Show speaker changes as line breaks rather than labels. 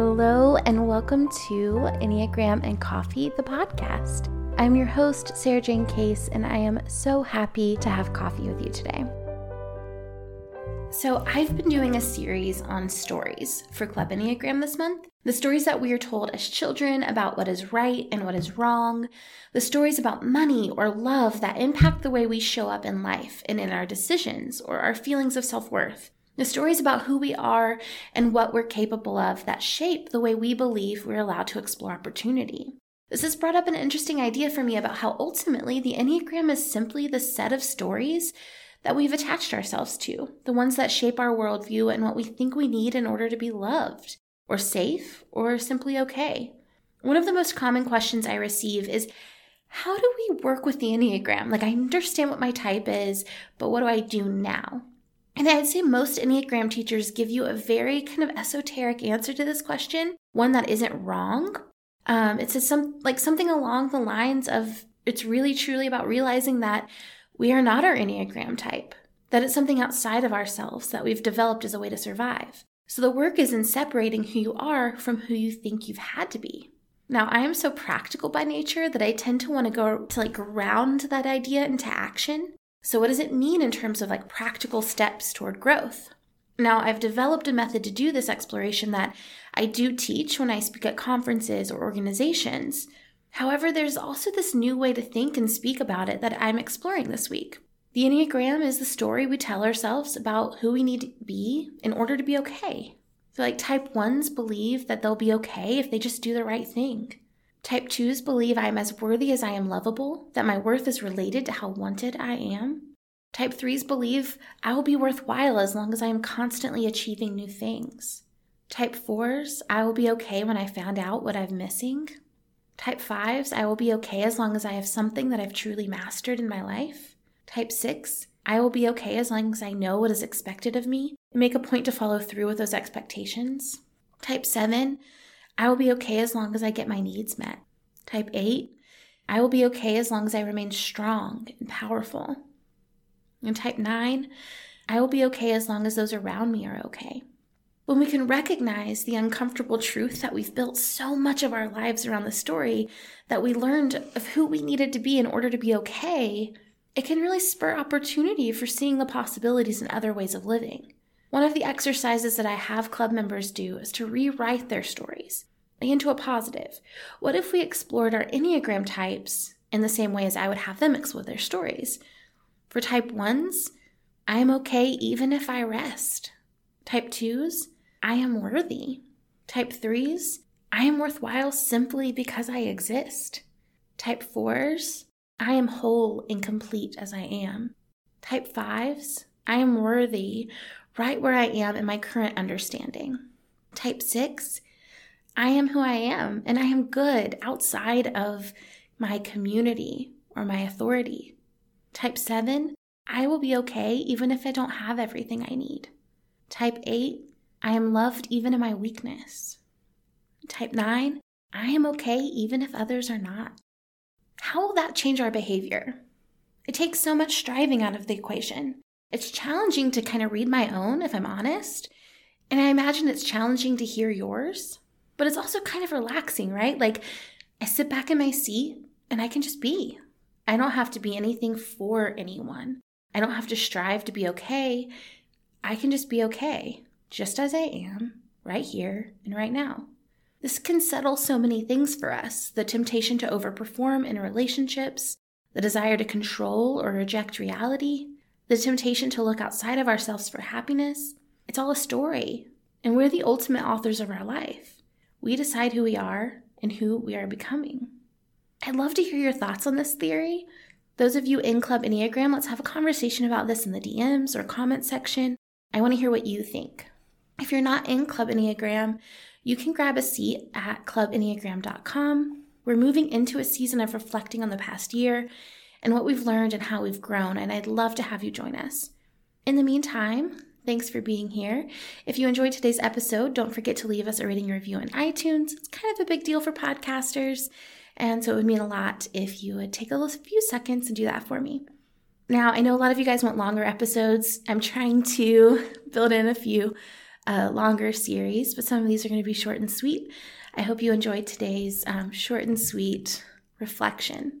Hello, and welcome to Enneagram and Coffee, the podcast. I'm your host, Sarah Jane Case, and I am so happy to have coffee with you today. So, I've been doing a series on stories for Club Enneagram this month. The stories that we are told as children about what is right and what is wrong, the stories about money or love that impact the way we show up in life and in our decisions or our feelings of self worth. The stories about who we are and what we're capable of that shape the way we believe we're allowed to explore opportunity. This has brought up an interesting idea for me about how ultimately the Enneagram is simply the set of stories that we've attached ourselves to, the ones that shape our worldview and what we think we need in order to be loved, or safe, or simply okay. One of the most common questions I receive is how do we work with the Enneagram? Like, I understand what my type is, but what do I do now? And I'd say most Enneagram teachers give you a very kind of esoteric answer to this question, one that isn't wrong. Um, it says some like something along the lines of it's really truly about realizing that we are not our Enneagram type, that it's something outside of ourselves that we've developed as a way to survive. So the work is in separating who you are from who you think you've had to be. Now, I am so practical by nature that I tend to want to go to like ground that idea into action. So, what does it mean in terms of like practical steps toward growth? Now, I've developed a method to do this exploration that I do teach when I speak at conferences or organizations. However, there's also this new way to think and speak about it that I'm exploring this week. The Enneagram is the story we tell ourselves about who we need to be in order to be okay. So, like, type ones believe that they'll be okay if they just do the right thing. Type 2s believe I am as worthy as I am lovable, that my worth is related to how wanted I am. Type 3s believe I will be worthwhile as long as I am constantly achieving new things. Type 4s, I will be okay when I found out what I'm missing. Type 5s, I will be okay as long as I have something that I've truly mastered in my life. Type 6, I will be okay as long as I know what is expected of me and make a point to follow through with those expectations. Type 7, I will be okay as long as I get my needs met. Type 8, I will be okay as long as I remain strong and powerful. And type 9, I will be okay as long as those around me are okay. When we can recognize the uncomfortable truth that we've built so much of our lives around the story that we learned of who we needed to be in order to be okay, it can really spur opportunity for seeing the possibilities in other ways of living. One of the exercises that I have club members do is to rewrite their stories into a positive. What if we explored our Enneagram types in the same way as I would have them explore their stories? For type 1s, I am okay even if I rest. Type 2s, I am worthy. Type 3s, I am worthwhile simply because I exist. Type 4s, I am whole and complete as I am. Type 5s, I am worthy right where I am in my current understanding. Type 6, I am who I am and I am good outside of my community or my authority. Type 7, I will be okay even if I don't have everything I need. Type 8, I am loved even in my weakness. Type 9, I am okay even if others are not. How will that change our behavior? It takes so much striving out of the equation. It's challenging to kind of read my own, if I'm honest. And I imagine it's challenging to hear yours, but it's also kind of relaxing, right? Like I sit back in my seat and I can just be. I don't have to be anything for anyone. I don't have to strive to be okay. I can just be okay, just as I am, right here and right now. This can settle so many things for us the temptation to overperform in relationships, the desire to control or reject reality, the temptation to look outside of ourselves for happiness. It's all a story, and we're the ultimate authors of our life. We decide who we are and who we are becoming. I'd love to hear your thoughts on this theory. Those of you in Club Enneagram, let's have a conversation about this in the DMs or comment section. I want to hear what you think. If you're not in Club Enneagram, you can grab a seat at clubenneagram.com. We're moving into a season of reflecting on the past year and what we've learned and how we've grown, and I'd love to have you join us. In the meantime, thanks for being here. If you enjoyed today's episode, don't forget to leave us a rating review on iTunes. It's kind of a big deal for podcasters, and so it would mean a lot if you would take a few seconds and do that for me. Now, I know a lot of you guys want longer episodes. I'm trying to build in a few uh, longer series, but some of these are going to be short and sweet. I hope you enjoyed today's um, short and sweet reflection.